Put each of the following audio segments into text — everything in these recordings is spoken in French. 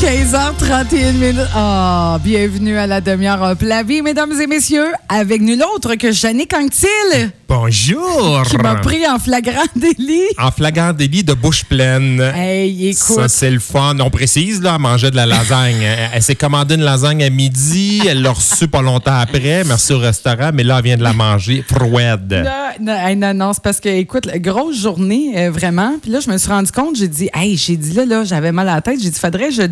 15h31 minutes. Ah, bienvenue à la demi-heure Hop la vie, mesdames et messieurs, avec nul autre que Jannick Anctil, Bonjour! qui m'a pris en flagrant délit. En flagrant délit de bouche pleine. Hey, Ça, écoute. c'est le fun. On précise, là, elle mangeait de la lasagne. elle elle s'est commandé une lasagne à midi. Elle l'a reçue pas longtemps après. Merci au restaurant. Mais là, elle vient de la manger froide. Non, non, non, c'est parce que, écoute, grosse journée, euh, vraiment. Puis là, je me suis rendu compte, j'ai dit, hey, j'ai dit là, là, j'avais mal à la tête. J'ai dit, faudrait que je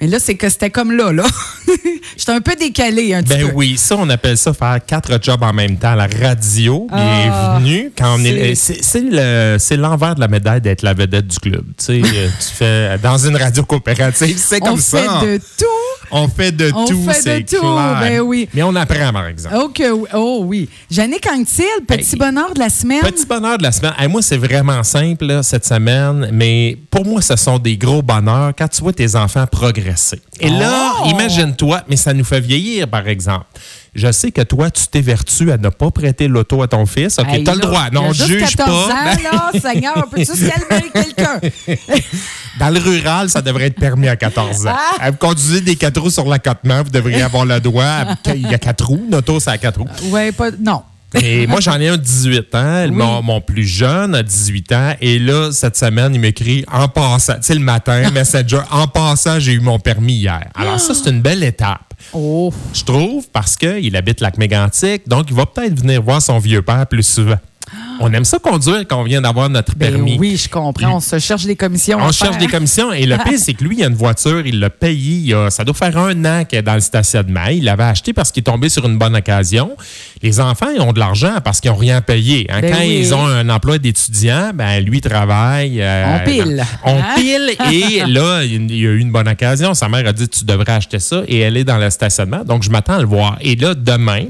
Mais là, c'est que c'était comme là, là. J'étais un peu décalé, un petit Ben peu. oui, ça, on appelle ça faire quatre jobs en même temps. La radio Ah, est venue quand on est. c'est- le- c'est l'envers de la médaille d'être la vedette du club. Tu euh, fais dans une radio coopérative, c'est On comme fait ça. de tout. On fait de On tout, fait de c'est tout, clair. ben oui. Mais on apprend, par exemple. OK, oui. oh oui. Jannick Anctil, petit Hey. bonheur de la semaine. Petit bonheur de la semaine. Hey, moi, c'est vraiment simple là, cette semaine, mais pour moi, ce sont des gros bonheurs quand tu vois tes enfants progresser. Et là, Oh! imagine-toi, mais ça nous fait vieillir, par exemple. Je sais que toi, tu t'évertues à ne pas prêter l'auto à ton fils. OK, Hey, t'as le droit. Non, juste juge 14 pas. ans, là, Seigneur, peux-tu se calmer quelqu'un? Dans le rural, ça devrait être permis à 14 ans. Ah! Vous conduisez des quatre roues sur l'accotement, vous devriez avoir le droit. Il y a quatre roues. Une auto, c'est à quatre roues. Oui, pas. Non. Et moi, j'en ai un de 18 ans. Oui. Mon, mon plus jeune a 18 ans. Et là, cette semaine, il m'écrit en passant, tu sais, le matin, Messenger, en passant, j'ai eu mon permis hier. Alors, ça, c'est une belle étape. Oh. Je trouve, parce qu'il habite Lac-Mégantic, donc il va peut-être venir voir son vieux père plus souvent. On aime ça conduire quand on vient d'avoir notre Ben permis. oui, je comprends. On se cherche des commissions. On cherche faire. des commissions. Et le pire, c'est que lui, il a une voiture, il l'a payé. il y a- ça doit faire un an qu'elle est dans le stationnement. Il l'avait acheté parce qu'il est tombé sur une bonne occasion. Les enfants, ils ont de l'argent parce qu'ils n'ont rien payé. hein. Ben Quand oui. ils ont un emploi d'étudiant, ben lui travaille. euh, On pile. On Hein? pile. Et là, il y a eu une bonne occasion. Sa mère a dit Tu devrais acheter ça. Et elle est dans le stationnement. Donc, je m'attends à le voir. Et là, demain,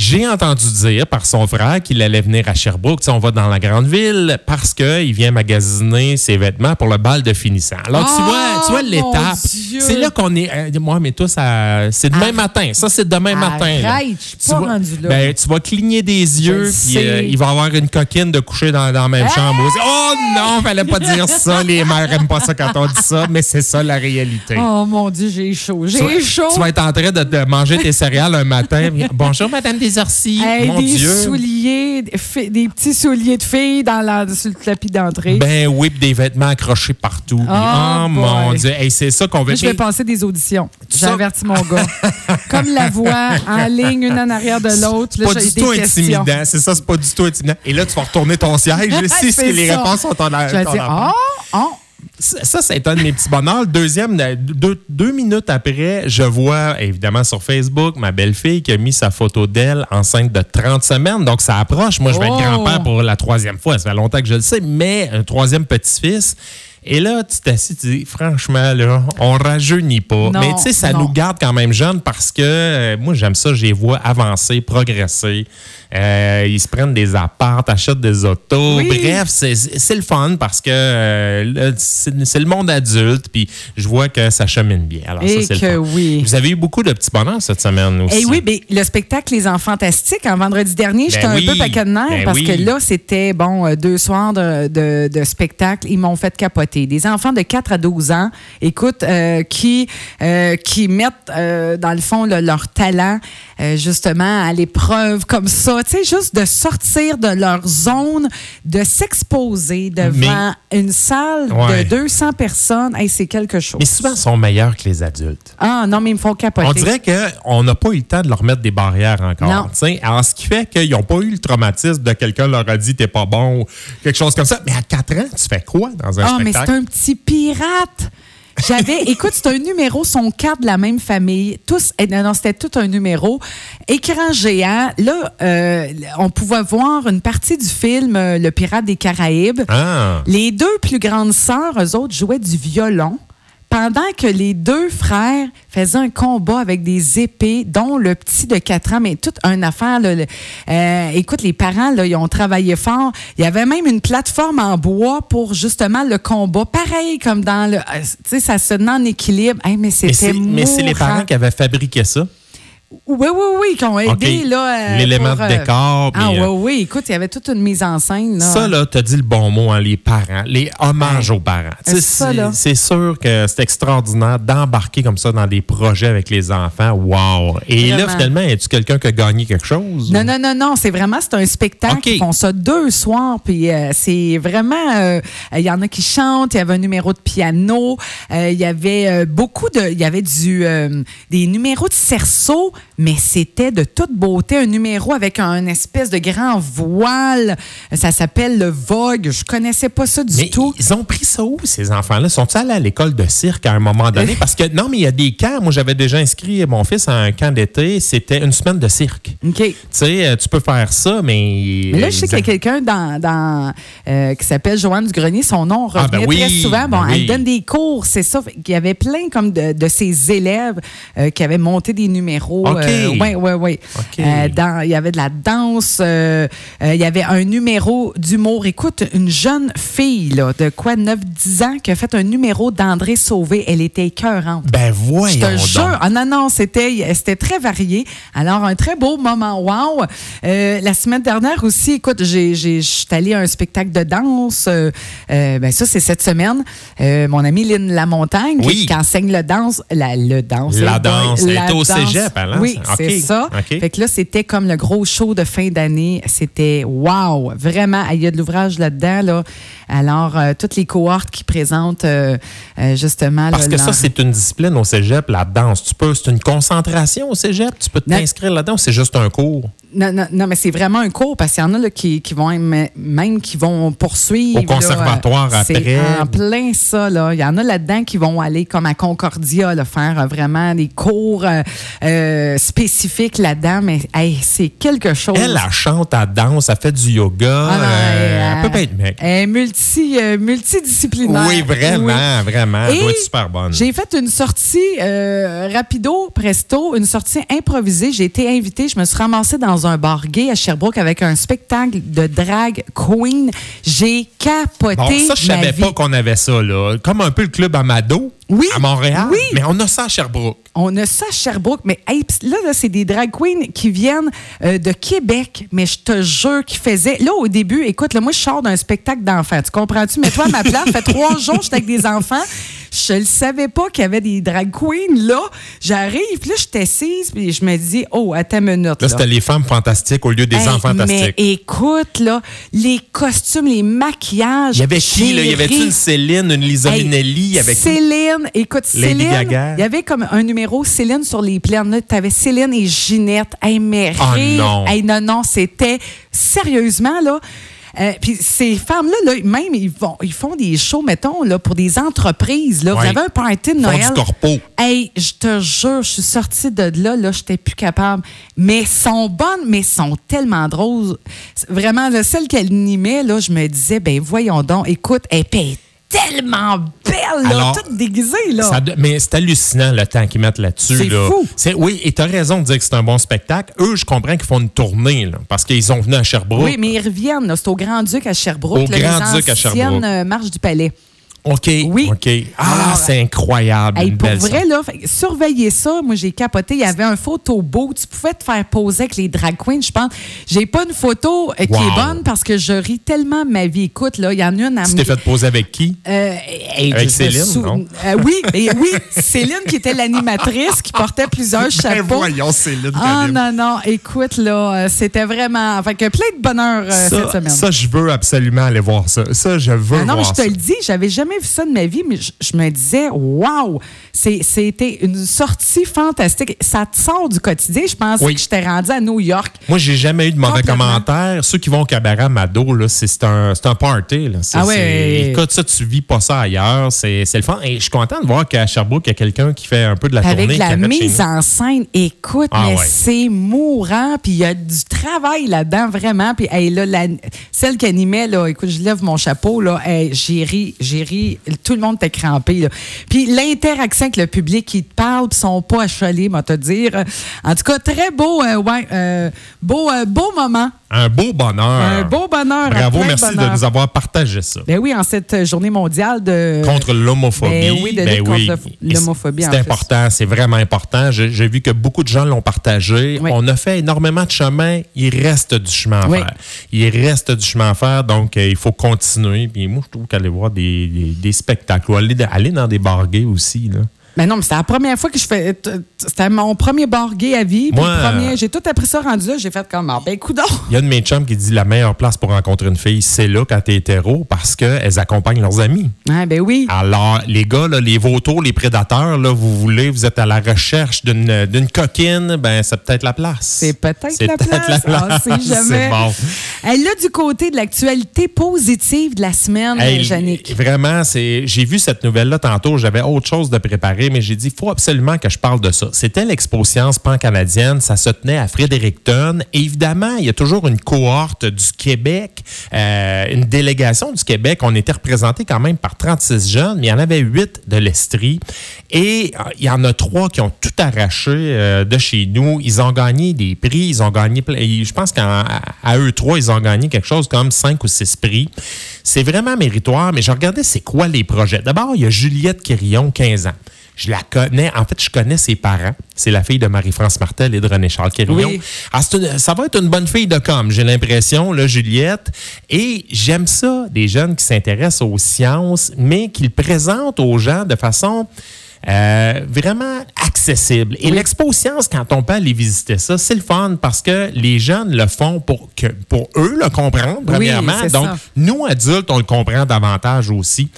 j'ai entendu dire par son frère qu'il allait venir à Sherbrooke. Tu sais, on va dans la grande ville parce qu'il vient magasiner ses vêtements pour le bal de finissant. Alors, tu Oh, vois, tu vois mon l'étape. C'est là qu'on est. euh, moi, mais toi, ça, c'est demain Arrête. matin. Ça, c'est demain matin. là. Arrête, je suis Tu pas vas- rendue là. ben, tu vas cligner des yeux, puis euh, il va avoir une coquine de coucher dans, dans la même chambre. Oh non, fallait pas dire ça. Les mères aiment pas ça quand on dit ça, mais c'est ça la réalité. Oh mon Dieu, j'ai chaud. Tu J'ai chaud. Tu vas être en train de, de manger tes céréales un matin. Bonjour, Madame Desorcy. Hey, Mon des Dieu. souliers, des des petits souliers de filles dans la, sur le tapis d'entrée. Ben oui, puis des vêtements accrochés partout. Puis, Oh, Oh, mon. Dieu. Hey, c'est ça qu'on veut. Moi, je vais passer des auditions. Averti mon gars. Comme la voix, en ligne, une en arrière de l'autre. C'est pas du des tout questions. intimidant. C'est ça, c'est pas du tout intimidant. Et là, tu vas retourner ton siège. si C'est les ça. réponses sont en Je vais dire, oh, oh. Ça, ça, c'est un de mes petits bonheurs. Deuxième, deux, deux minutes après, je vois, évidemment, sur Facebook, ma belle-fille qui a mis sa photo d'elle enceinte de 30 semaines. Donc, ça approche. Moi, je vais être Oh! grand-père pour la troisième fois. Ça fait longtemps que je le sais, mais un troisième petit-fils. Et là, tu t'assis, tu dis, franchement, là, on rajeunit pas. Non, mais tu sais, ça non. nous garde quand même jeunes parce que euh, moi, j'aime ça, je les vois avancer, progresser. Euh, ils se prennent des apparts, achètent des autos. Oui. Bref, c'est le fun parce que euh, c'est le monde adulte, puis je vois que ça chemine bien. Alors, Et ça, c'est que le fun. oui. Vous avez eu beaucoup de petits bonheurs cette semaine aussi. Eh oui, ben, le spectacle Les Enfants Fantastiques, en vendredi dernier, j'étais oui, un peu paquet de nerfs ben parce oui. que là, c'était bon deux soirs de, de- de spectacle. Ils m'ont fait capoter. Des enfants de 4 à 12 ans, écoute, euh, qui, euh, qui mettent, euh, dans le fond, le- leur talent euh, justement à l'épreuve comme ça. Tu sais, juste de sortir de leur zone, de s'exposer devant une salle Ouais. de 200 personnes. Hey, c'est quelque chose. Mais souvent, ils sont meilleurs que les adultes. Ah non, mais ils me font capoter. On dirait qu'on n'a pas eu le temps de leur mettre des barrières encore. Non. Alors, ce qui fait qu'ils n'ont pas eu le traumatisme de quelqu'un leur a dit t'es pas bon ou quelque chose comme ça. Mais à 4 ans, tu fais quoi dans un Ah, mais spectacle? c'est un petit pirate. J'avais, écoute, c'est un numéro, son quatre de la même famille. Tous, eh, non, non, c'était tout un numéro. Écran géant. Là, euh, on pouvait voir une partie du film euh, Le Pirate des Caraïbes. Ah. Les deux plus grandes sœurs, eux autres, jouaient du violon. Pendant que les deux frères faisaient un combat avec des épées, dont le petit de 4 ans, mais toute une affaire. là, le- euh, écoute, les parents, là, ils ont travaillé fort. Il y avait même une plateforme en bois pour justement le combat. Pareil comme dans le. euh, Tu sais, ça se tenait en équilibre. Hey, mais c'était c'est mais c'est les parents qui avaient fabriqué ça. Oui, oui, oui, qui ont aidé, là. euh, L'élément de euh, décor. Ah, oui, euh, oui. Écoute, il y avait toute une mise en scène, là. Ça, là, tu as dit le bon mot, hein, les parents, les hommages aux parents. Ça, c'est- là. C'est sûr que c'est extraordinaire d'embarquer comme ça dans des projets avec les enfants. Wow! Et là, finalement, es-tu quelqu'un qui a gagné quelque chose? Non, non, non, non. C'est vraiment, c'est un spectacle. OK. Ils font ça deux soirs. Puis euh, c'est vraiment, euh, il y en a qui chantent. Il y avait un numéro de piano. euh, Il y avait euh, beaucoup de, il y avait du, euh, des numéros de cerceau, mais c'était de toute beauté. Un numéro avec un espèce de grand voile. Ça s'appelle le Vogue. Je connaissais pas ça du Mais tout. ils ont pris ça où, ces enfants-là? Sont-ils allés à l'école de cirque à un moment donné? Parce que, non, mais il y a des camps. Moi, j'avais déjà inscrit mon fils à un camp d'été. C'était une semaine de cirque. OK. Tu sais, euh, tu peux faire ça, mais. Mais là, je sais qu'il y a quelqu'un dans, dans, euh, qui s'appelle Joanne Dugrenier. Son nom Ah, revenait ben oui, très souvent. Bon, ben elle oui. donne des cours, c'est ça. Qu'il y avait plein comme de, de ses élèves euh, qui avaient monté des numéros. Oui, oui, oui. Il y avait de la danse. euh, euh, Il y avait un numéro d'humour. Écoute, une jeune fille là, de quoi, 9-10 ans, qui a fait un numéro d'André Sauvé. Elle était écœurante. Ben, Je voyons. te donc. jure. Ah non, non, c'était, c'était très varié. Alors, un très beau moment. Wow! Euh, la semaine dernière aussi, écoute, j'ai, j'ai, je suis allée à un spectacle de danse. Euh, ben ça, c'est cette semaine. Euh, mon amie Lynn Lamontagne, Oui. qui, qui enseigne le danse. La, le danse. La hey boy, danse. Elle la était au danse. cégep, elle, Oui, c'est ça. OK. Fait que là, c'était comme le gros show de fin d'année. C'était wow! Vraiment, il y a de l'ouvrage là-dedans. Là. Alors, euh, toutes les cohortes qui présentent euh, euh, justement... Parce là, que ça, c'est une discipline au cégep, la danse. Tu peux, c'est une concentration au cégep? Tu peux t'inscrire là-dedans ou c'est juste un cours? Non, non, non, mais c'est vraiment un cours parce qu'il y en a là, qui, qui vont même, même qui vont poursuivre. Au conservatoire là, après. C'est en plein ça. Là. Il y en a là-dedans qui vont aller comme à Concordia là, faire euh, vraiment des cours euh, euh, spécifiques là-dedans. Mais hey, c'est quelque chose. Elle, elle chante, elle danse, elle fait du yoga. Ah non, euh, elle- elle peut pas être mec. Elle est multi, euh, multidisciplinaire. Oui, vraiment, vraiment. Elle Et doit être super bonne. J'ai fait une sortie rapido, presto, une sortie improvisée. J'ai été invitée. Je me suis ramassée dans un bar gay à Sherbrooke avec un spectacle de drag queen. J'ai capoté. Bon, ça, je savais pas qu'on avait ça, là. Comme un peu le club Amado Oui, à Montréal. oui. Mais on a ça à Sherbrooke. On a ça à Sherbrooke, mais hey, là, là c'est des drag queens qui viennent euh, de Québec, mais je te jure qu'ils faisaient. Là, au début, écoute, là, moi, je sors d'un spectacle d'enfants. Tu comprends-tu? Mets-toi à ma place. Ça fait trois jours que j'étais avec des enfants. Je ne savais pas qu'il y avait des drag queens là. J'arrive, puis là, je t'assise, puis je me dis, oh, attends une minute. Là, là. c'était les femmes fantastiques au lieu des Hey, enfants Mais fantastiques. écoute, là, les costumes, les maquillages. Il y avait qui, là? Il y avait j'ai une Céline, une Lisa Hey, Minnelli? Avait qui? Céline, écoute, Lady Céline, Gaga. il y avait comme un numéro Céline sur les plaines. Tu avais Céline et Ginette. Hey, mais rire. non. Hey, non, non, c'était sérieusement, là. euh, Puis ces femmes-là, là, même, ils, vont, ils font des shows, mettons, là, pour des entreprises. Là. Vous avez un party de Ils font Noël. du corpo. Hey, je te jure, je suis sortie de là, là, j'étais plus capable. Mais sont bonnes, mais sont tellement drôles. Vraiment, là, celle qu'elle animait, là, je me disais, ben voyons donc, écoute, elle est tellement belle, là, toute déguisée, là. Ça mais c'est hallucinant le temps qu'ils mettent là-dessus. C'est là. fou. C'est- Oui, et tu as raison de dire que c'est un bon spectacle. Eux, je comprends qu'ils font une tournée là, parce qu'ils sont venus à Sherbrooke. Oui, mais ils reviennent. là. C'est au Grand-Duc à Sherbrooke. Au Grand-Duc à Sherbrooke. euh, marches du Palais. OK. Oui. OK. Ah, c'est incroyable. Hey, une pour belle vrai, là, fait surveillez ça. Moi, j'ai capoté. Il y avait un photo beau. Tu pouvais te faire poser avec les drag queens, je pense. J'ai pas une photo euh, qui Wow. est bonne parce que je ris tellement ma vie. Écoute, là, il y en a une à Tu t'es fait poser avec qui? Euh, hey, Avec Céline, sou- non? Euh, oui, oui, Céline qui était l'animatrice, qui portait plusieurs chapeaux. Ben Céline. Ah non, non, écoute, là, c'était vraiment... Fait que plein de bonheur cette semaine. ça, je veux absolument aller voir ça. Ça, je veux Ah non, voir je te le dis, j'avais jamais vu ça de ma vie, mais je, je me disais, waouh, c'était une sortie fantastique. Ça te sort du quotidien. Je pensais Oui. que j'étais rendue à New York. Moi, j'ai jamais eu de mauvais commentaires. Ceux qui vont au cabaret Mado, c'est un, un party. Là. Ah ouais. Écoute, ça, tu vis pas ça ailleurs. C'est le fun. Et je suis content de voir qu'à Sherbrooke, il y a quelqu'un qui fait un peu de la Avec tournée. qui la mise en scène, écoute, Ah mais ouais. c'est mourant, puis il y a du travail là-dedans, vraiment. Puis hey, là, la- celle qui animait, là, écoute, je lève mon chapeau, là, hey, j'ai ri, j'ai ri, tout le monde était crampé. Là. Puis l'interaction avec le public qui te parle, puis sont pas achalés, moi te dire. En tout cas, très beau, euh, ouais, euh, beau, euh, beau moment Un beau bonheur. Un beau bonheur. Bravo, merci de, bonheur. nous avoir partagé ça. Ben oui, en cette journée mondiale de. Contre l'homophobie. Ben oui, de lutte contre l'homophobie, C'est important, c'est vraiment important. J'ai vu que beaucoup de gens l'ont partagé. Oui. On a fait énormément de chemin. Il reste du chemin à Oui. faire. Il reste du chemin à faire, donc euh, il faut continuer. Puis moi, je trouve qu'aller voir des, des- des spectacles ou aller, aller dans des bars gays aussi, là. Ben non, mais c'était la première fois que je fais. C'était mon premier bar gay à vie. Moi, premier, j'ai tout appris ça rendu là. J'ai fait comme, ah, ben, coudonc. Il y a une de mes chums qui dit la meilleure place pour rencontrer une fille, c'est là quand t'es hétéro parce qu'elles accompagnent leurs amis. Ah, ben oui. Alors, les gars, là, les vautours, les prédateurs, là, vous voulez, vous êtes à la recherche d'une coquine, ben c'est peut-être la place. C'est peut-être C'est la, peut-être place. la place. c'est jamais. C'est bon. Elle là du côté de l'actualité positive de la semaine, Hey, Jannick. Vraiment, c'est. J'ai vu cette nouvelle-là tantôt. J'avais autre chose de préparer, mais j'ai dit, il faut absolument que je parle de ça. C'était l'Expo Science pan-canadienne. Ça se tenait à Fredericton. Et évidemment, il y a toujours une cohorte du Québec, euh, une délégation du Québec. On était représenté quand même par 36 jeunes, mais il y en avait 8 de l'Estrie. Et euh, il y en a trois qui ont tout arraché euh, de chez nous. Ils ont gagné des prix. Ils ont gagné. Je pense qu'à eux trois, ils ont gagné quelque chose comme 5 ou 6 prix. C'est vraiment méritoire, mais je regardais c'est quoi les projets. D'abord, il y a Juliette Quirillon, 15 ans. Je la connais. En fait, je connais ses parents. C'est la fille de Marie-France Martel et de René-Charles Quirillon. Oui. Ah, ça va être une bonne fille de com, j'ai l'impression, là, Juliette. Et j'aime ça, des jeunes qui s'intéressent aux sciences, mais qui le présentent aux gens de façon euh, vraiment accessible. Et l'Expo Sciences, quand on peut aller visiter ça, c'est le fun parce que les jeunes le font pour, que, pour eux le comprendre, premièrement. Donc, ça. nous, adultes, on le comprend davantage aussi.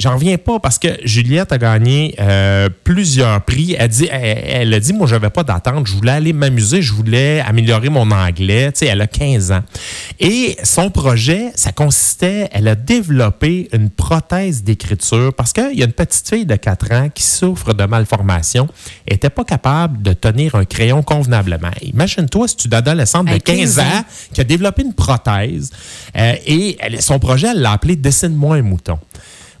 J'en reviens pas parce que Juliette a gagné euh, plusieurs prix. Elle, dit, elle, elle a dit, moi, je n'avais pas d'attente. Je voulais aller m'amuser. Je voulais améliorer mon anglais. Tu sais, elle a 15 ans. Et son projet, ça consistait, elle a développé une prothèse d'écriture parce qu'il y a une petite fille de 4 ans qui souffre de malformation. Elle n'était pas capable de tenir un crayon convenablement. Imagine-toi, c'est une adolescente de À 15 15 ans ans. qui a développé une prothèse. Euh, et elle- son projet, elle l'a appelé Dessine-moi un mouton.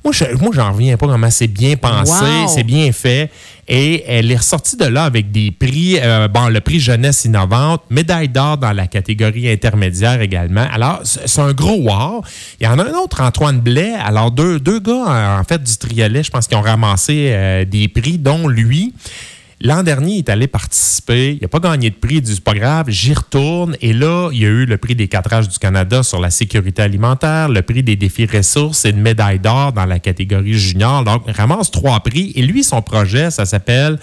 Moi, je, moi, j'en reviens pas comment c'est bien pensé, Wow. c'est bien fait. Et elle est ressortie de là avec des prix, euh, bon, le prix jeunesse innovante, médaille d'or dans la catégorie intermédiaire également. Alors, c'est un gros wow. Il y en a un autre, Antoine Blais. Alors, deux, deux gars, en fait, du triolet, je pense qu'ils ont ramassé euh, des prix, dont lui. L'an dernier, il est allé participer. Il n'a pas gagné de prix. Il dit, c'est pas grave, j'y retourne. Et là, il y a eu le prix des 4 H du Canada sur la sécurité alimentaire, le prix des défis ressources et une médaille d'or dans la catégorie junior. Donc, il ramasse trois prix. Et lui, son projet, ça s'appelle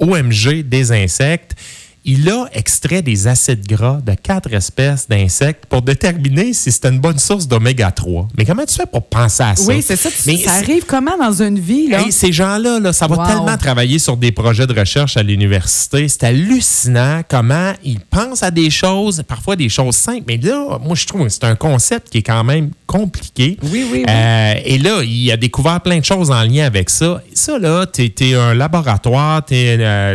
OMG des insectes. Il a extrait des acides gras de quatre espèces d'insectes pour déterminer si c'était une bonne source d'oméga 3. Mais comment tu fais pour penser à ça? Oui, c'est ça. Mais ça arrive comment dans une vie, là? Hey, ces gens-là, là, ça va Wow. tellement travailler sur des projets de recherche à l'université. C'est hallucinant comment ils pensent à des choses, parfois des choses simples. Mais là, moi, je trouve que c'est un concept qui est quand même compliqué. Oui, oui, oui. Euh, et là, il a découvert plein de choses en lien avec ça. Ça, là, tu es, un laboratoire, tu as,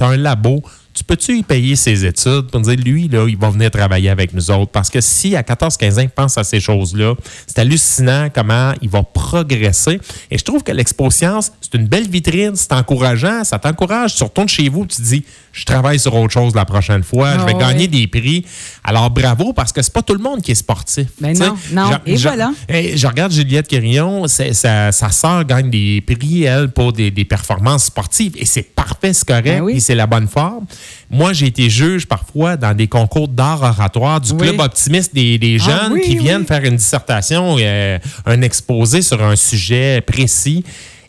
un labo. Tu peux-tu y payer ses études pour dire, lui, là, il va venir travailler avec nous autres? Parce que si à 14-15 ans, il pense à ces choses-là, c'est hallucinant comment il va progresser. Et je trouve que l'Expo Science, c'est une belle vitrine, c'est encourageant, ça t'encourage. Tu retournes chez vous, tu te dis, je travaille sur autre chose la prochaine fois, je vais Ah gagner des prix. Alors, bravo, parce que c'est pas tout le monde qui est sportif. Ben Tu sais, non, non. je- Et je- voilà. Je regarde Juliette Quirillon, c'est- sa, sa sœur gagne des prix, elle, pour des, des performances sportives. Et c'est parfait, c'est correct, Ben oui. puis c'est la bonne forme. Moi, j'ai été juge parfois dans des concours d'art oratoire du Oui. Club optimiste des, des Ah jeunes oui, qui viennent oui. faire une dissertation, euh, un exposé sur un sujet précis.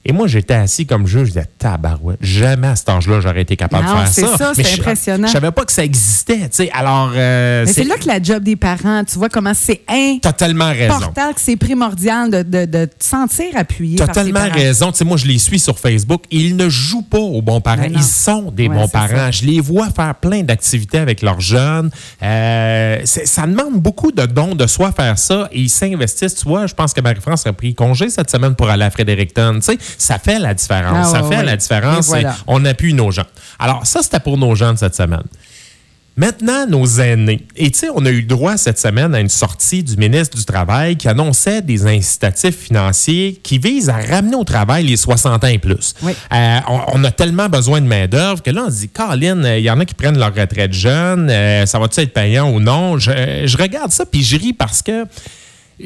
Et moi, j'étais assis comme juge, je disais, tabarouette, jamais à cet âge-là, j'aurais été capable Non, de faire ça. ça, Mais c'est je- impressionnant. Je savais pas que ça existait, tu sais. Alors, euh, Mais c'est là que la job des parents, tu vois comment c'est T'as tellement raison. important, que c'est primordial de, de- sentir appuyé. Par parents. raison. Tu sais, moi, je les suis sur Facebook. Ils ne jouent pas aux bons parents. Ils sont des Ouais, bons parents. ça. Je les vois faire plein d'activités avec leurs jeunes. Euh, ça demande beaucoup de dons de soi faire ça et ils s'investissent. Tu vois, je pense que Marie-France a pris congé cette semaine pour aller à Fredericton. Tu sais, ça fait la différence. Ah, ça ouais, fait ouais. la différence. Et voilà. et On appuie nos gens. Alors, ça, c'était pour nos gens de cette semaine. Maintenant, nos aînés. Et tu sais, on a eu droit cette semaine à une sortie du ministre du Travail qui annonçait des incitatifs financiers qui visent à ramener au travail les 60 ans et plus. Oui. Euh, on, on a tellement besoin de main-d'œuvre que là, on se dit, Caroline, il y en a qui prennent leur retraite jeune, euh, ça va-tu être payant ou non? Je, je regarde ça puis je ris parce que.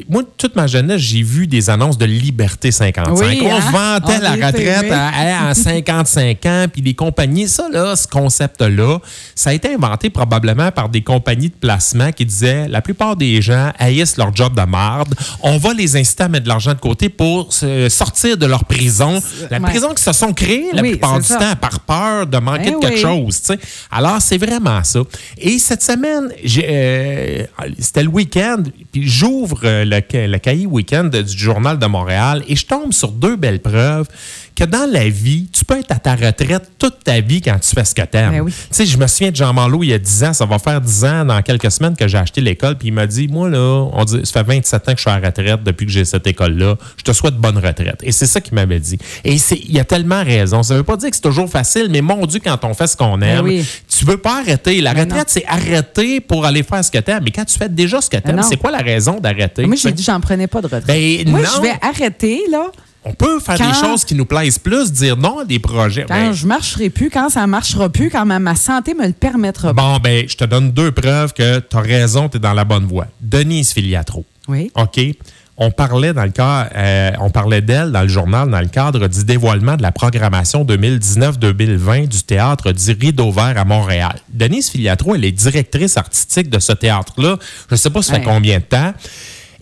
Moi, toute ma jeunesse, j'ai vu des annonces de Liberté 55. Oui, on hein? vantait On la retraite à, à 55 ans, puis les compagnies, ça, là, ce concept-là, ça a été inventé probablement par des compagnies de placement qui disaient la plupart des gens haïssent leur job de marde. On va les inciter à mettre de l'argent de côté pour se sortir de leur prison. La ouais. prison qu'ils se sont créées la Oui, plupart du ça. temps par peur de manquer Ben de quelque oui. chose. tu sais. Alors, c'est vraiment ça. Et cette semaine, euh, c'était le week-end, puis j'ouvre le, le cahier week-end du Journal de Montréal et je tombe sur deux belles preuves que dans la vie, tu peux être à ta retraite toute ta vie quand tu fais ce que tu aimes. Ben oui. Tu sais, je me souviens de Jean Marlot il y a 10 ans, ça va faire 10 ans dans quelques semaines que j'ai acheté l'école, puis il m'a dit Moi, là, on dit, ça fait 27 ans que je suis à la retraite depuis que j'ai cette école-là. Je te souhaite bonne retraite. Et c'est ça qu'il m'avait dit. Et il a tellement raison. Ça veut pas dire que c'est toujours facile, mais mon Dieu, quand on fait ce qu'on aime, oui. tu veux pas arrêter. La Ben retraite, c'est arrêter pour aller faire ce que tu aimes. Mais quand tu fais déjà ce que tu aimes, Ben non. c'est quoi la raison d'arrêter? Moi, j'ai dit, j'en prenais pas de retraite. Ben, Moi, non. je vais arrêter, là, On peut faire des choses qui nous plaisent plus, dire non à des projets. quand Ben, je marcherai plus, quand ça marchera plus, quand ma, ma santé me le permettra pas. Bon, ben, je te donne deux preuves que tu as raison, tu es dans la bonne voie. Denise Filiatro. Oui. OK? On parlait dans le cas, euh, on parlait d'elle dans le journal dans le cadre du dévoilement de la programmation 2019-2020 du théâtre du Rideau Vert à Montréal. Denise Filiatro, elle est directrice artistique de ce théâtre-là. Je ne sais pas ça fait Ouais. combien de temps.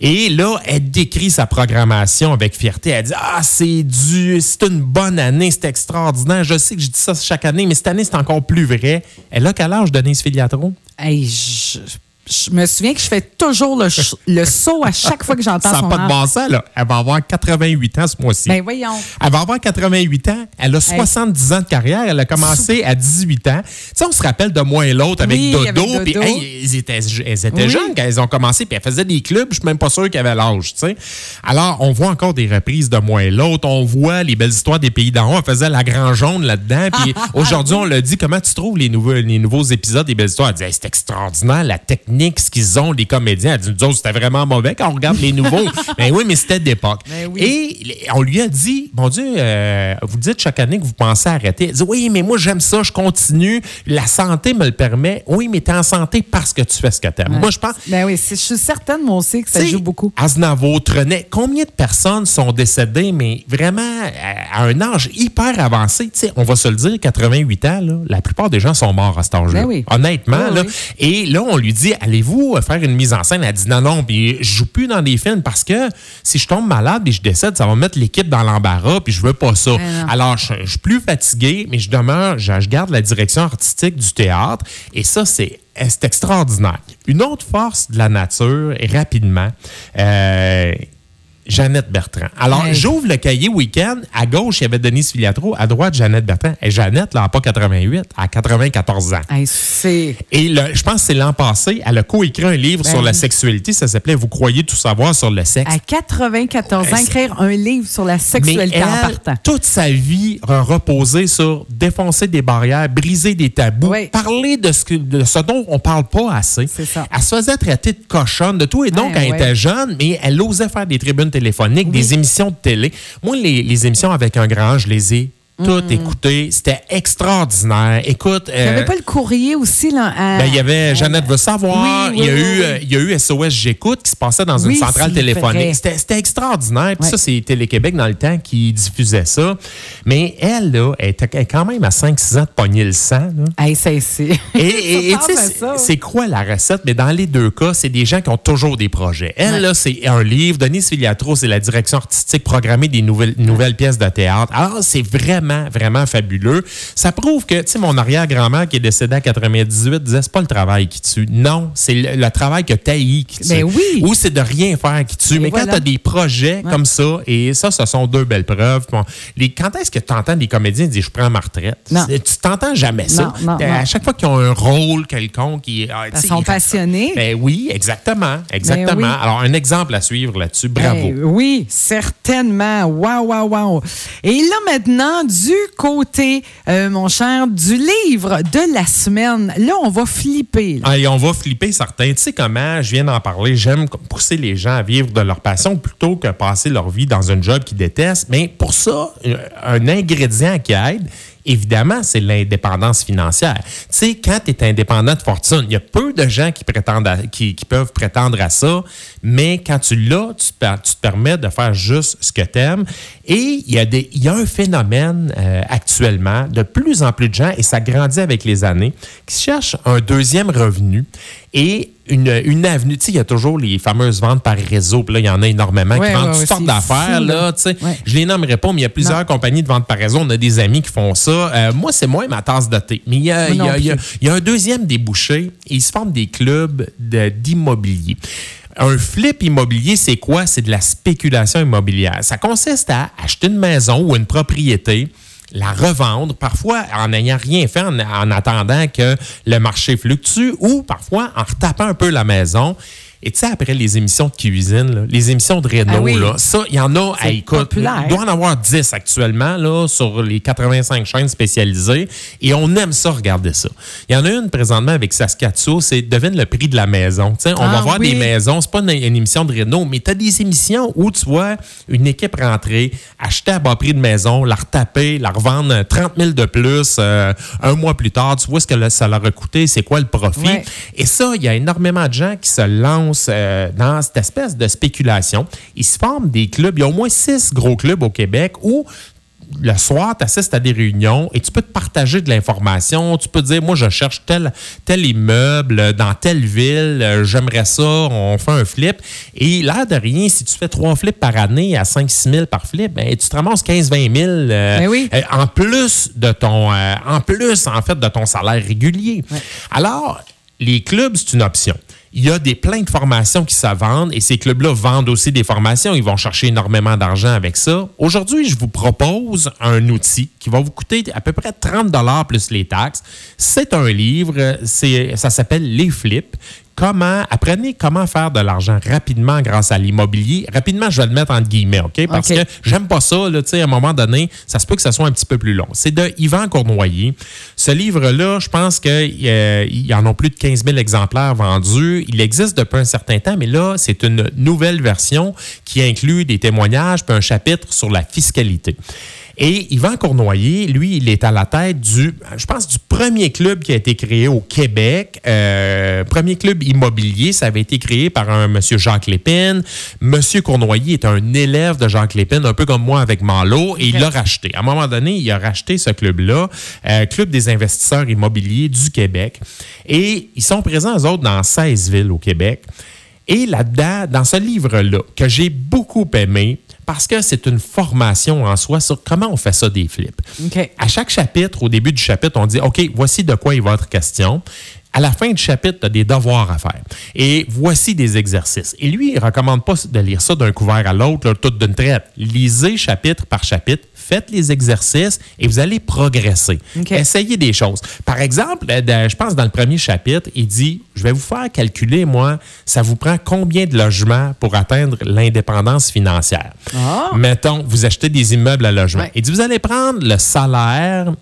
Et là, elle décrit sa programmation avec fierté. Elle dit Ah, c'est du, c'est une bonne année, c'est extraordinaire. Je sais que je dis ça chaque année, mais cette année, c'est encore plus vrai. Elle a quel âge, Denise Filiatro? Hey, je, je me souviens que je fais toujours le, le saut à chaque fois que j'entends Ça n'a son pas de bon sens, là. Elle va avoir 88 ans ce mois-ci. Ben voyons. Elle va avoir 88 ans. Elle a 70 ans de carrière. Elle a commencé à 18 ans. Tu sais, on se rappelle de moi et l'autre avec Oui, Dodo. Puis, hey, étaient, elles étaient Oui. jeunes quand elles ont commencé. Puis, elles faisaient des clubs. Je suis même pas sûr qu'elles avaient l'âge, tu sais. Alors, on voit encore des reprises de moi et l'autre. On voit les belles histoires des pays d'en haut. Elle faisait la grand jaune là-dedans. Puis, aujourd'hui, on l'a dit. Comment tu trouves les nouveaux, les nouveaux épisodes des belles histoires? Elle dit, Hey, c'est extraordinaire. La technique, ce qu'ils ont, les comédiens. Elle dit, nous autres, c'était vraiment mauvais quand on regarde les nouveaux. mais oui, mais c'était d'époque. Ben oui. Et on lui a dit, mon Dieu, euh, vous dites chaque année que vous pensez arrêter. Elle dit, oui, mais moi, j'aime ça, je continue. La santé me le permet. Oui, mais tu es en santé parce que tu fais ce que tu aimes. Moi, je pense. Ben oui, je suis certaine, moi aussi, que ça joue beaucoup. Aznavour, Trenet, combien de personnes sont décédées, mais vraiment à, à un âge hyper avancé? Tu sais, on va se le dire, 88 ans, là, la plupart des gens sont morts à cet âge-là. Ben oui. Honnêtement. Oui, là. oui. Et là, on lui dit, allez-vous faire une mise en scène? Elle dit, non, non, puis je joue plus dans des films parce que si je tombe malade et je décède, ça va mettre l'équipe dans l'embarras, puis je veux pas ça. Alors, je, je suis plus fatigué, mais je demeure, je, je garde la direction artistique du théâtre. Et ça, c'est c'est extraordinaire. Une autre force de la nature, et rapidement, euh, Jeannette Bertrand. Alors, Hey. j'ouvre le cahier week-end. À gauche, il y avait Denise Filiatro. À droite, Jeannette Bertrand. Et Jeannette, là, pas 88, à 94 ans. Hey, c'est. Et le- je pense que c'est l'an passé, elle a coécrit un livre Ben sur la oui. sexualité. Ça s'appelait Vous croyez tout savoir sur le sexe. À 94 ans, écrire un livre sur la Mais sexualité en elle, partant. toute sa vie a reposé sur défoncer des barrières, briser des tabous, Oui. parler de ce, que- de ce dont on parle pas assez. C'est ça. Elle se faisait traiter de cochonne, de tout et donc Ouais, quand elle ouais. était jeune, mais elle osait faire des tribunes téléphoniques, Oui. des émissions de télé. Moi, les, les émissions avec un grand, je les ai toutes Mm. écoutées. C'était extraordinaire. Écoute, Il n'y avait euh, pas le courrier aussi, là. à- ben, il y avait Jeannette veut savoir. oui, il, y a oui, eu, euh, il y a eu SOS J'écoute qui se passait dans une centrale téléphonique. C'était c'était extraordinaire. Puis ça, c'est Télé-Québec dans le temps qui diffusait ça. Mais elle, là, elle était quand même à 5-6 ans de pogner le sang. là. Hey, c'est. c'est- Et, tu sais, c'est- quoi la recette? Mais dans les deux cas, c'est des gens qui ont toujours des projets. Elle, Ouais. là, c'est un livre. Denise Filiatro, c'est la direction artistique, programmer des nouvelles, nouvelles pièces de théâtre. Alors, c'est vraiment, vraiment fabuleux. Ça prouve que, tu sais, mon arrière-grand-mère qui est décédée à 98 disait, c'est pas le travail qui tue. Non, c'est le, le travail que t'haïs qui tue. Ben oui. Ou c'est de rien faire qui tue. Et Mais quand tu as des projets Ouais. comme ça, et ça, ce sont deux belles preuves. Bon, les, quand est-ce que tu entends des comédiens dire, je prends ma retraite? Non. Tu t'entends jamais ça. Non, non, à chaque fois qu'ils ont un rôle quelconque, ils, ah, Ils sont ils- passionnés. Ben oui, exactement. Exactement. Ben oui. Alors, un exemple à suivre là-dessus. Bravo. Hey, oui, certainement. Wow, wow, wow. Et là, maintenant, du côté, euh, mon cher, du livre de la semaine. Là, on va flipper. Ah, on va flipper certains. Tu sais comment, je viens d'en parler, j'aime pousser les gens à vivre de leur passion plutôt que passer leur vie dans un job qu'ils détestent. Mais pour ça, euh, un ingrédient qui aide, évidemment, c'est l'indépendance financière. Tu sais, quand tu es indépendant de fortune, il y a peu de gens qui, prétendent qui, peuvent prétendre à ça, mais quand tu l'as, tu, te permets de faire juste ce que tu aimes. Et il y, a un phénomène euh, actuellement, de plus en plus de gens, et ça grandit avec les années, qui cherchent un deuxième revenu et une, une avenue. Tu sais, il y a toujours les fameuses ventes par réseau. Puis là, il y en a énormément qui vendent toutes sortes d'affaires. Là, tu sais. Je les nommerai pas, mais il y a plusieurs compagnies de vente par réseau. On a des amis qui font ça. Euh, moi, c'est moins ma tasse de thé. Mais il y a, il y a, il y a un deuxième débouché ils se forment des clubs d'immobilier. Un flip immobilier, c'est quoi? C'est de la spéculation immobilière. Ça consiste à acheter une maison ou une propriété la revendre, parfois en n'ayant rien fait, en, attendant que le marché fluctue, ou parfois en retapant un peu la maison et tu sais, après les émissions de cuisine, les émissions de Renault, ah ça, il y en a à écoute. Il doit en avoir 10 actuellement là, sur les 85 chaînes spécialisées. Et on aime ça, regarder ça. Il y en a une présentement avec Saskatchewan, c'est Devine le prix de la maison. On va ah voir des maisons. C'est pas une, émission de Renault, mais tu as des émissions où tu vois une équipe rentrer, acheter à bas prix de maison, la retaper, la revendre 30 000 de plus euh, un mois plus tard. Tu vois ce que ça leur a coûté, c'est quoi le profit? Et ça, il y a énormément de gens qui se lancent euh, dans cette espèce de spéculation. Il se forment des clubs. Il y a au moins six gros clubs au Québec où le soir, tu assistes à des réunions et tu peux te partager de l'information. Tu peux dire, moi, je cherche tel, tel immeuble dans telle ville, euh, j'aimerais ça, on fait un flip. Et l'air de rien, si tu fais trois flips par année à 5-6 000 par flip, ben, tu te ramasses 15-20 000 euh, ben en plus de ton, en plus, en fait, de ton salaire régulier. Alors, les clubs, c'est une option il y a des plein de formations qui se vendent et ces clubs-là vendent aussi des formations. Ils vont chercher énormément d'argent avec ça. Aujourd'hui, je vous propose un outil qui va vous coûter à peu près 30 dollars plus les taxes. C'est un livre, ça s'appelle Les Flips comment, apprenez comment faire de l'argent rapidement grâce à l'immobilier. Rapidement, je vais le mettre entre guillemets, OK? Parce que j'aime pas ça, là, tu sais, à un moment donné, ça se peut que ça soit un petit peu plus long. C'est de Yvan Cournoyer. Ce livre-là, je pense qu'il euh, y en a plus de 15 000 exemplaires vendus. Il existe depuis un certain temps, mais là, c'est une nouvelle version qui inclut des témoignages puis un chapitre sur la fiscalité. Et Yvan Cournoyer, lui, il est à la tête du, je pense, du premier club qui a été créé au Québec. Euh, premier club immobilier, ça avait été créé par un monsieur Jacques Lépine. Monsieur Cournoyer est un élève de Jacques Lépine, un peu comme moi avec Malo, et il l'a racheté. À un moment donné, il a racheté ce club-là, euh, Club des investisseurs immobiliers du Québec. Et ils sont présents, eux autres, dans 16 villes au Québec. Et là-dedans, dans ce livre-là, que j'ai beaucoup aimé, parce que c'est une formation en soi sur comment on fait ça des flips. À chaque chapitre, au début du chapitre, on dit OK, voici de quoi il va être question. À la fin du chapitre, tu as des devoirs à faire. Et voici des exercices. Et lui, il ne recommande pas de lire ça d'un couvert à l'autre, tout d'une traite. Lisez chapitre par chapitre faites les exercices et vous allez progresser. Essayez des choses. Par exemple, euh, je pense dans le premier chapitre, il dit, je vais vous faire calculer, moi, ça vous prend combien de logements pour atteindre l'indépendance financière? Ah. Mettons, vous achetez des immeubles à logement. Il dit, vous allez prendre le salaire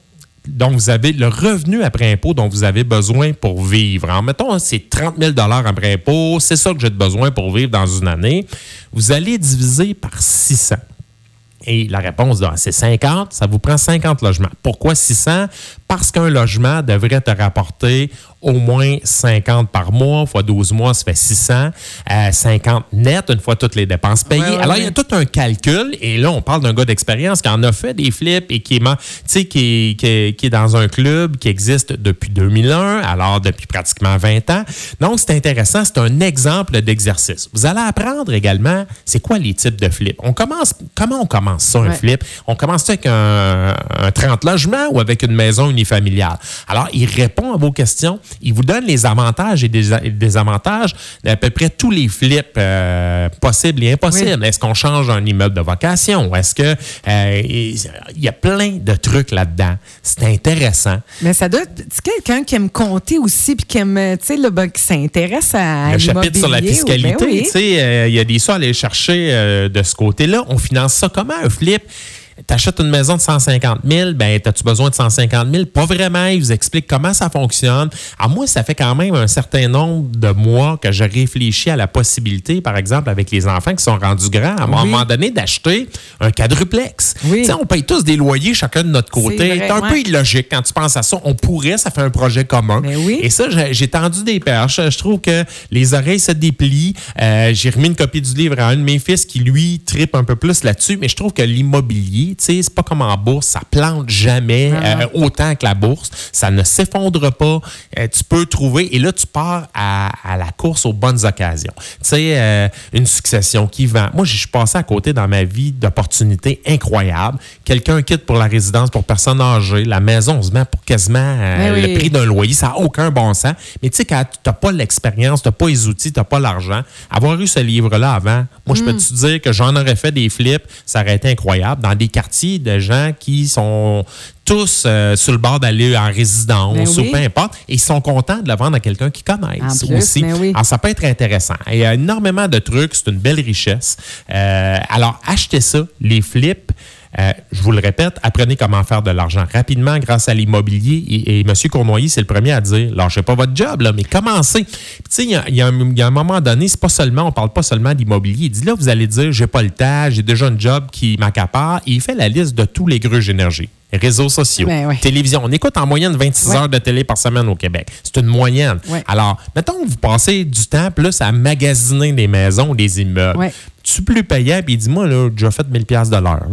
dont vous avez le revenu après impôt dont vous avez besoin pour vivre. En mettons, c'est 30 000 après impôt, c'est ça que j'ai besoin pour vivre dans une année. Vous allez diviser par 600. Et la réponse, c'est 50, ça vous prend 50 logements. Pourquoi 600? Parce qu'un logement devrait te rapporter au moins 50 par mois, fois 12 mois, ça fait 600, 50 euh, net, une fois toutes les dépenses payées. Alors, il y a tout un calcul, et là, on parle d'un gars d'expérience qui en a fait des flips et qui est, qui, qui, qui est dans un club qui existe depuis 2001, alors depuis pratiquement 20 ans. Donc, c'est intéressant, c'est un exemple d'exercice. Vous allez apprendre également, c'est quoi les types de flips? On commence, comment on commence ça, un flip? On commence avec un, un 30 logements ou avec une maison unifamiliale? Alors, il répond à vos questions il vous donne les avantages et des désavantages d'à peu près tous les flips euh, possibles et impossibles. Est-ce qu'on change un immeuble de vocation? Est-ce que euh, il y a plein de trucs là-dedans? C'est intéressant. Mais ça doit être quelqu'un qui aime compter aussi puis qui aime, tu sais, ben, qui s'intéresse à Le chapitre sur la fiscalité, ben tu sais, euh, il y a des sous à aller chercher de ce côté-là. On finance ça comment un flip? T'achètes une maison de 150 000, ben, as-tu besoin de 150 000? Pas vraiment. Ils vous expliquent comment ça fonctionne. À moi, ça fait quand même un certain nombre de mois que je réfléchis à la possibilité, par exemple, avec les enfants qui sont rendus grands, à un moment donné, d'acheter un quadruplex. Oui. on paye tous des loyers chacun de notre côté. C'est un peu illogique quand tu penses à ça. On pourrait, ça fait un projet commun. Ben oui. Et ça, j'ai tendu des perches. Je trouve que les oreilles se déplient. Euh, j'ai remis une copie du livre à un de mes fils qui, lui, tripe un peu plus là-dessus. Mais je trouve que l'immobilier, tu sais, c'est pas comme en bourse. Ça plante jamais euh, autant que la bourse. Ça ne s'effondre pas. Euh, tu peux trouver. Et là, tu pars à, la course aux bonnes occasions. Tu sais, une succession qui vend. Moi, je suis passé à côté dans ma vie d'opportunités incroyables. Quelqu'un quitte pour la résidence pour personnes âgées. La maison, se met pour quasiment le prix d'un loyer. Ça n'a aucun bon sens. Mais tu sais, quand tu n'as pas l'expérience, tu n'as pas les outils, tu n'as pas l'argent, avoir eu ce livre-là avant, moi, je peux mm. te dire que j'en aurais fait des flips, ça aurait été incroyable, dans des quartiers de gens qui sont tous euh, sur le bord d'aller en résidence ben ou peu importe, et ils sont contents de le vendre à quelqu'un qui connaissent aussi. Alors, ça peut être intéressant. Il y a énormément de trucs, c'est une belle richesse. Euh, alors, achetez ça, les flips. Euh, je vous le répète, apprenez comment faire de l'argent rapidement grâce à l'immobilier. Et, M. Cournoyer, c'est le premier à dire lâchez pas votre job, mais commencez. Tu sais, il y, a un moment donné, c'est pas seulement, on parle pas seulement d'immobilier. Il dit là, vous allez dire j'ai pas le temps, j'ai déjà un job qui m'accapare. Et il fait la liste de tous les gruges énergie réseaux sociaux, ben télévision. On écoute en moyenne 26 heures de télé par semaine au Québec. C'est une moyenne. Alors, mettons que vous passez du temps plus à magasiner des maisons, des immeubles. Tu plus payais, puis dis-moi, là, j'ai déjà fait 1000 pièces de l'heure.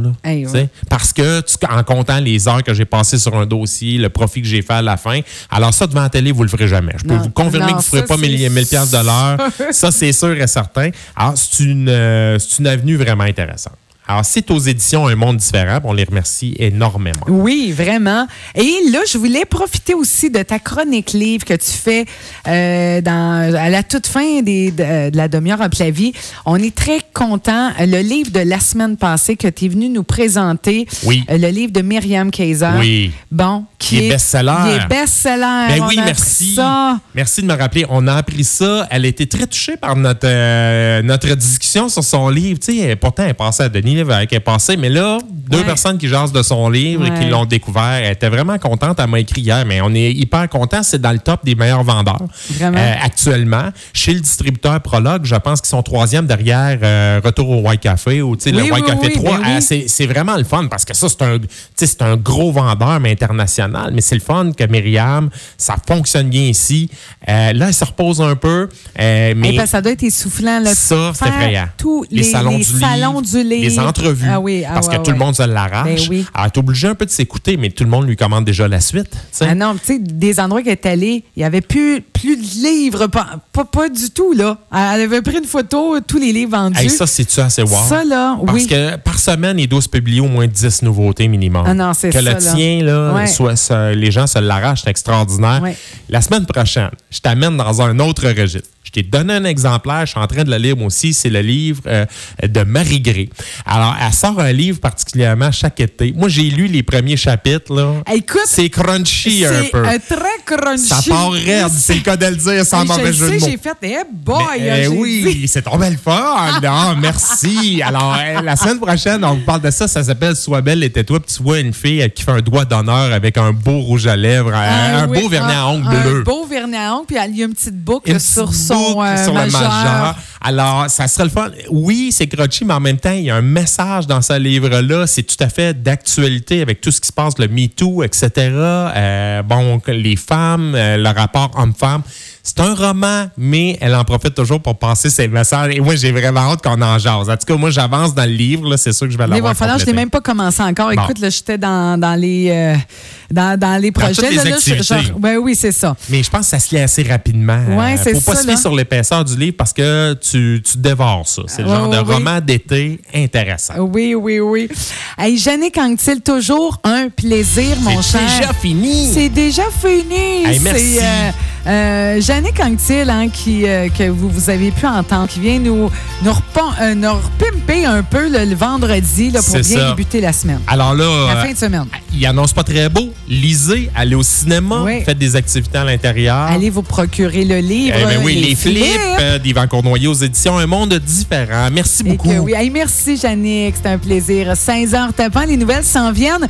Parce que, en comptant les heures que j'ai passées sur un dossier, le profit que j'ai fait à la fin, alors ça, devant la télé, vous le ferez jamais. Je peux vous confirmer que vous ne ferez pas 1000 pièces de l'heure. ça, c'est sûr et certain. Alors, c'est une, euh, une avenue vraiment intéressante. Alors, c'est aux éditions Un Monde différent. On les remercie énormément. Oui, vraiment. Et là, je voulais profiter aussi de ta chronique livre que tu fais euh, dans, à la toute fin des, de, la demi-heure en vie. On est très content. Le livre de la semaine passée que tu es venu nous présenter. Oui. Euh, le livre de Myriam Kaiser. Oui. Bon, qui, est best-seller. Qui est best-seller. Ben oui, merci. Ça. Merci de me rappeler. On a appris ça. Elle a été très touchée par notre, euh, notre discussion sur son livre. Tu sais, pourtant, elle pensait à Denis avec elle passé. Mais là, deux personnes qui jasent de son livre et qui l'ont découvert, elle était vraiment contente. Elle m'a écrit hier, mais on est hyper content. C'est dans le top des meilleurs vendeurs euh, actuellement. Chez le distributeur Prologue, je pense qu'ils sont troisième derrière euh, Retour au White Café ou le White Café 3. Ben c'est vraiment le fun parce que ça, c'est un, un gros vendeur, mais international. Mais c'est le fun que Myriam, ça fonctionne bien ici. Euh, là, elle se repose un peu. mais ça doit être essoufflant. Là, ça, c'est effrayant. Tous les, salons, du, livre, les entrevues. Ah oui, ah parce que tout le monde se l'arrache. Ben Alors, tu es obligé un peu de s'écouter, mais tout le monde lui commande déjà la suite. Ah non, tu sais, des endroits qu'elle est allée, il n'y avait plus, plus de livres, pas, pas, du tout, là. Elle avait pris une photo, tous les livres vendus. ça, c'est-tu assez wow? Ça, là, oui. Parce que par semaine, il doit se publier au moins 10 nouveautés minimum. Ah non, c'est ça. Que le tien, là, soit, les gens se l'arrachent, c'est extraordinaire. La semaine prochaine, je t'amène dans un autre registre. Je t'ai donné un exemplaire, je suis en train de le lire aussi, c'est le livre euh, de Marie Gré. Alors, elle sort un livre particulièrement chaque été. Moi, j'ai lu les premiers chapitres. Là. Écoute, c'est crunchy un peu. C'est très crunchy. Ça part raide, c'est le cas de le dire sans mauvais jeu de mots. j'ai fait, eh boy! Mais, hein, oui, c'est tombé le fun. non, merci. Alors, euh, la semaine prochaine, on vous parle de ça. Ça s'appelle Sois belle et tais-toi. Puis tu vois une fille qui fait un doigt d'honneur avec un beau rouge à lèvres, un, ah beau vernis à ongles bleu. Un beau vernis à ongles, puis il y a une petite boucle sur son euh, sur le majeur. Alors, ça serait le fun. Oui, c'est grotchi, mais en même temps, il y a un message dans ce livre-là. C'est tout à fait d'actualité avec tout ce qui se passe, le MeToo, etc. Euh, bon, les femmes, euh, le rapport homme-femme. C'est un roman, mais elle en profite toujours pour passer ses messages. Et moi, j'ai vraiment hâte qu'on en jase. En tout cas, moi, j'avance dans le livre. C'est sûr que je vais l'avoir. Mais il va falloir, je n'ai même pas commencé encore. Écoute, là, j'étais dans, dans, les, euh, dans, dans, les projets. Les là, ben oui, c'est ça. Mais je pense que ça se lit assez rapidement. Ouais, c'est Faut pas se fier sur l'épaisseur du livre parce que tu, tu dévores ça. C'est le genre de roman d'été intéressant. Oui, oui, oui. Hey, Jannick Anctil, toujours un plaisir, mon cher? C'est déjà fini. C'est déjà fini. merci. Euh, Euh, Jannick Anctil, hein, qui, euh, que vous, vous avez pu entendre, qui vient nous, nous, repon- euh, nous repimper un peu le, le vendredi là, pour bien ça. débuter la semaine. Alors là, La euh, fin de semaine. il annonce pas très beau. Lisez, allez au cinéma, Oui. faites des activités à l'intérieur. Allez vous procurer le livre. Eh ben oui, Les les flips, Flips. d'Yvan Cournoyer aux éditions Un monde différent. Merci Et beaucoup. que oui. Hey, merci, Jannick. C'était un plaisir. 16 heures tapant. Les nouvelles s'en viennent.